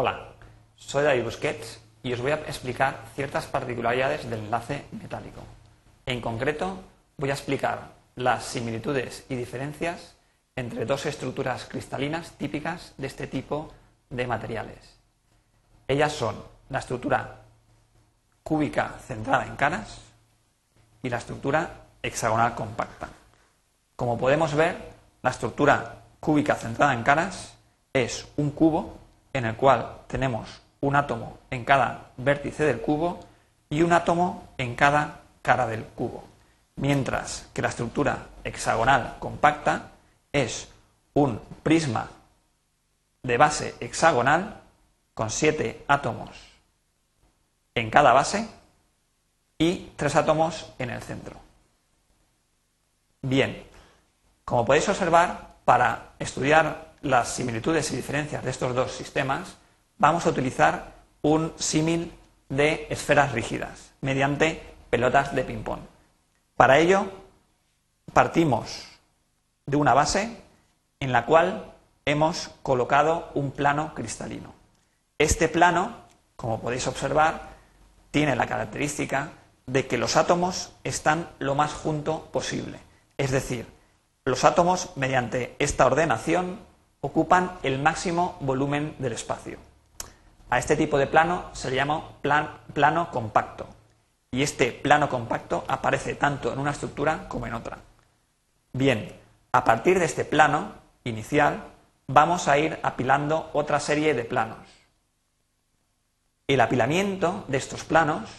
Hola, soy David Busquets y os voy a explicar ciertas particularidades del enlace metálico. En concreto, voy a explicar las similitudes y diferencias entre dos estructuras cristalinas típicas de este tipo de materiales. Ellas son la estructura cúbica centrada en caras y la estructura hexagonal compacta. Como podemos ver, la estructura cúbica centrada en caras es un cubo en el cual tenemos un átomo en cada vértice del cubo y un átomo en cada cara del cubo. Mientras que la estructura hexagonal compacta es un prisma de base hexagonal con siete átomos en cada base y tres átomos en el centro. Bien, como podéis observar, para estudiar las similitudes y diferencias de estos dos sistemas, vamos a utilizar un símil de esferas rígidas mediante pelotas de ping-pong. Para ello, partimos de una base en la cual hemos colocado un plano cristalino. Este plano, como podéis observar, tiene la característica de que los átomos están lo más junto posible. Es decir, los átomos, mediante esta ordenación, ocupan el máximo volumen del espacio. A este tipo de plano se le llama plano compacto. Y este plano compacto aparece tanto en una estructura como en otra. Bien, a partir de este plano inicial vamos a ir apilando otra serie de planos. El apilamiento de estos planos,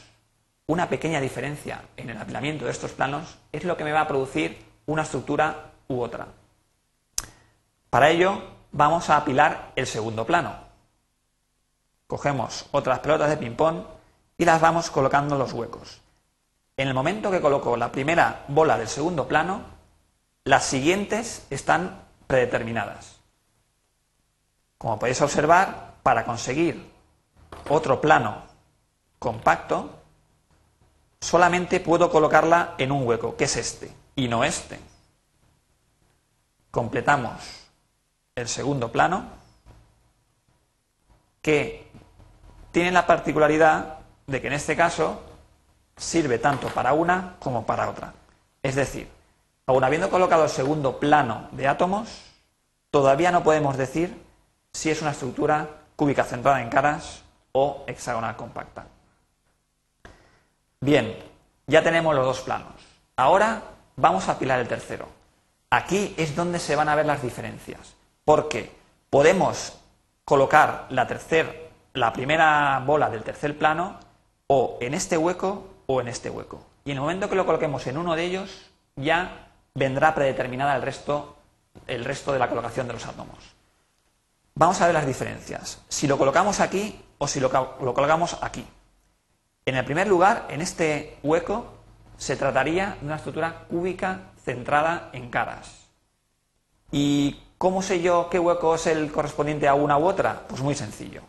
una pequeña diferencia en el apilamiento de estos planos, es lo que me va a producir una estructura u otra. Para ello vamos a apilar el segundo plano. Cogemos otras pelotas de ping-pong y las vamos colocando en los huecos. En el momento que coloco la primera bola del segundo plano, las siguientes están predeterminadas. Como podéis observar, para conseguir otro plano compacto, solamente puedo colocarla en un hueco, que es este, y no este. Completamos el segundo plano, que tiene la particularidad de que en este caso sirve tanto para una como para otra. Es decir, aun habiendo colocado el segundo plano de átomos, todavía no podemos decir si es una estructura cúbica centrada en caras o hexagonal compacta. Bien, ya tenemos los dos planos. Ahora vamos a apilar el tercero. Aquí es donde se van a ver las diferencias, porque podemos colocar la, tercer, la primera bola del tercer plano o en este hueco o en este hueco. Y en el momento que lo coloquemos en uno de ellos, ya vendrá predeterminada el resto, el resto de la colocación de los átomos. Vamos a ver las diferencias. Si lo colocamos aquí o si lo, lo colocamos aquí. En el primer lugar, en este hueco, se trataría de una estructura cúbica centrada en caras. ¿Y cómo sé yo qué hueco es el correspondiente a una u otra? Pues muy sencillo.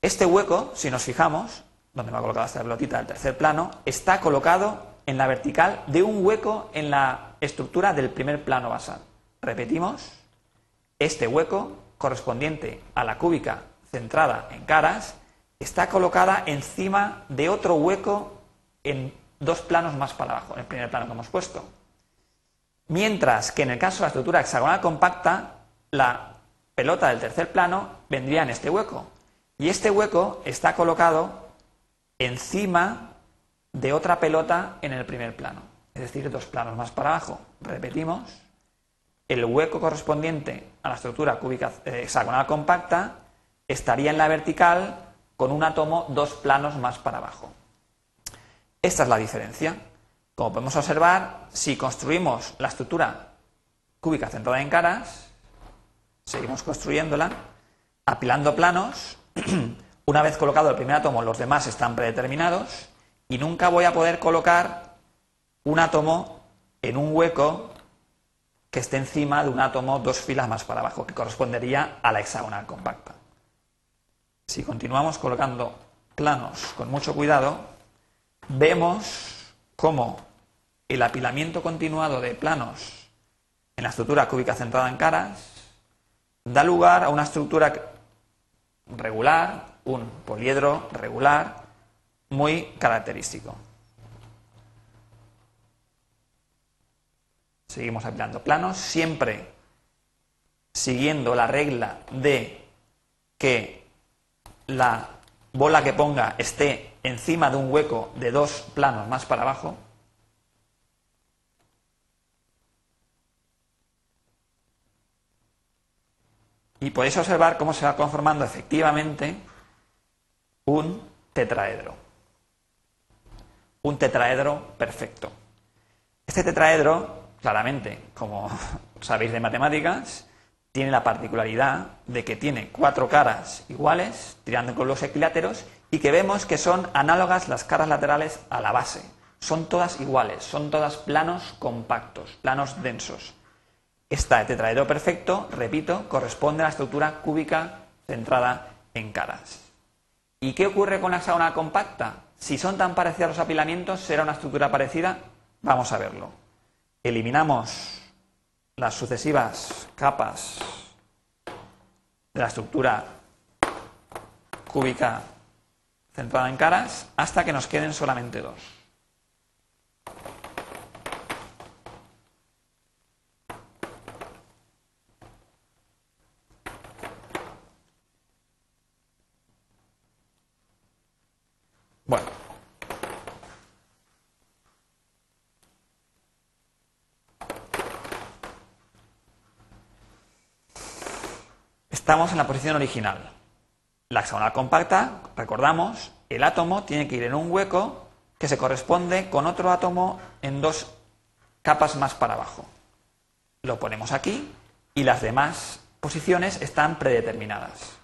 Este hueco, si nos fijamos, donde me ha colocado esta pelotita del tercer plano, está colocado en la vertical de un hueco en la estructura del primer plano basal. Repetimos, este hueco correspondiente a la cúbica centrada en caras está colocada encima de otro hueco en dos planos más para abajo, en el primer plano que hemos puesto. Mientras que en el caso de la estructura hexagonal compacta, la pelota del tercer plano vendría en este hueco. Y este hueco está colocado encima de otra pelota en el primer plano, es decir, dos planos más para abajo. Repetimos, el hueco correspondiente a la estructura cúbica eh, hexagonal compacta estaría en la vertical con un átomo dos planos más para abajo. Esta es la diferencia. Como podemos observar, si construimos la estructura cúbica centrada en caras, seguimos construyéndola, apilando planos, una vez colocado el primer átomo, los demás están predeterminados, y nunca voy a poder colocar un átomo en un hueco que esté encima de un átomo dos filas más para abajo, que correspondería a la hexagonal compacta. Si continuamos colocando planos con mucho cuidado, vemos cómo el apilamiento continuado de planos en la estructura cúbica centrada en caras da lugar a una estructura regular, un poliedro regular muy característico. Seguimos apilando planos, siempre siguiendo la regla de que la bola que ponga esté encima de un hueco de dos planos más para abajo. Y podéis observar cómo se va conformando efectivamente un tetraedro. Un tetraedro perfecto. Este tetraedro, claramente, como sabéis de matemáticas, tiene la particularidad de que tiene cuatro caras iguales, tirando con los equiláteros, y que vemos que son análogas las caras laterales a la base. Son todas iguales, son todas planos compactos, planos densos. Este tetraedro perfecto, repito, corresponde a la estructura cúbica centrada en caras. ¿Y qué ocurre con la hexagonal compacta? Si son tan parecidos los apilamientos, ¿será una estructura parecida? Vamos a verlo. Eliminamos las sucesivas capas de la estructura cúbica centrada en caras hasta que nos queden solamente dos. Bueno. Estamos en la posición original. La hexagonal compacta, recordamos, el átomo tiene que ir en un hueco que se corresponde con otro átomo en dos capas más para abajo. Lo ponemos aquí y las demás posiciones están predeterminadas.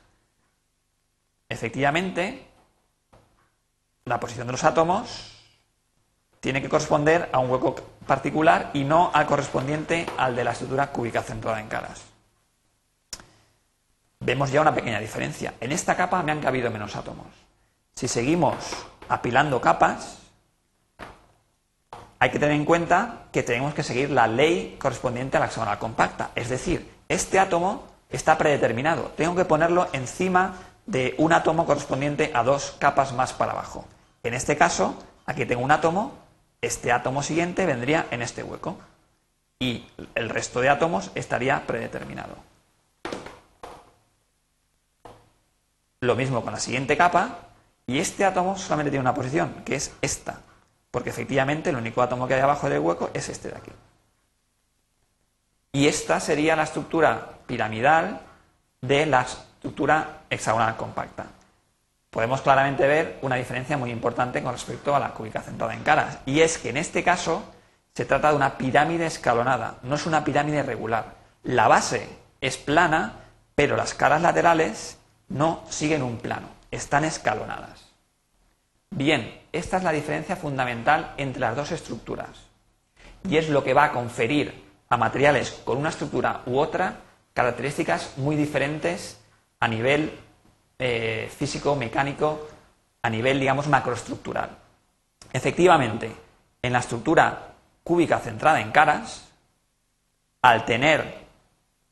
Efectivamente, la posición de los átomos tiene que corresponder a un hueco particular y no al correspondiente al de la estructura cúbica centrada en caras. Vemos ya una pequeña diferencia. En esta capa me han cabido menos átomos. Si seguimos apilando capas, hay que tener en cuenta que tenemos que seguir la ley correspondiente a la hexagonal compacta. Es decir, este átomo está predeterminado. Tengo que ponerlo encima de un átomo correspondiente a dos capas más para abajo. En este caso, aquí tengo un átomo, este átomo siguiente vendría en este hueco y el resto de átomos estaría predeterminado. Lo mismo con la siguiente capa y este átomo solamente tiene una posición, que es esta, porque efectivamente el único átomo que hay abajo del hueco es este de aquí. Y esta sería la estructura piramidal de la estructura hexagonal compacta podemos claramente ver una diferencia muy importante con respecto a la cúbica centrada en caras. Y es que en este caso se trata de una pirámide escalonada, no es una pirámide regular. La base es plana, pero las caras laterales no siguen un plano, están escalonadas. Bien, esta es la diferencia fundamental entre las dos estructuras. Y es lo que va a conferir a materiales con una estructura u otra características muy diferentes a nivel eh, físico, mecánico, a nivel, digamos, macroestructural. Efectivamente, en la estructura cúbica centrada en caras, al tener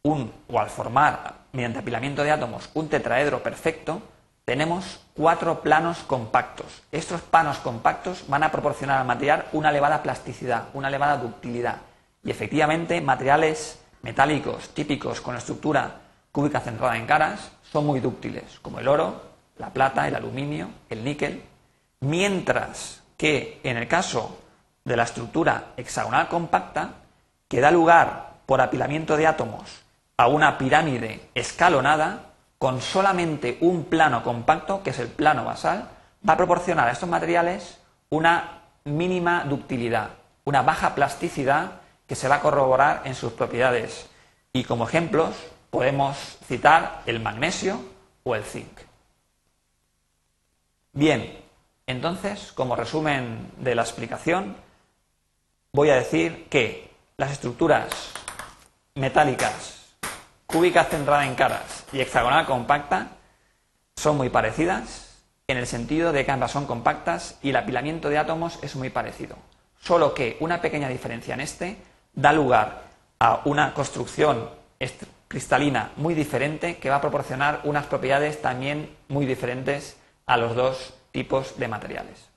un, o al formar, mediante apilamiento de átomos, un tetraedro perfecto, tenemos cuatro planos compactos. Estos planos compactos van a proporcionar al material una elevada plasticidad, una elevada ductilidad. Y efectivamente, materiales metálicos típicos con estructura cúbica centrada en caras son muy dúctiles, como el oro, la plata, el aluminio, el níquel, mientras que en el caso de la estructura hexagonal compacta, que da lugar por apilamiento de átomos a una pirámide escalonada, con solamente un plano compacto, que es el plano basal, va a proporcionar a estos materiales una mínima ductilidad, una baja plasticidad que se va a corroborar en sus propiedades. Y como ejemplos podemos citar el magnesio o el zinc. Bien, entonces, como resumen de la explicación, voy a decir que las estructuras metálicas, cúbica centrada en caras y hexagonal compacta son muy parecidas en el sentido de que ambas son compactas y el apilamiento de átomos es muy parecido. Solo que una pequeña diferencia en este da lugar a una construcción cristalina muy diferente que va a proporcionar unas propiedades también muy diferentes a los dos tipos de materiales.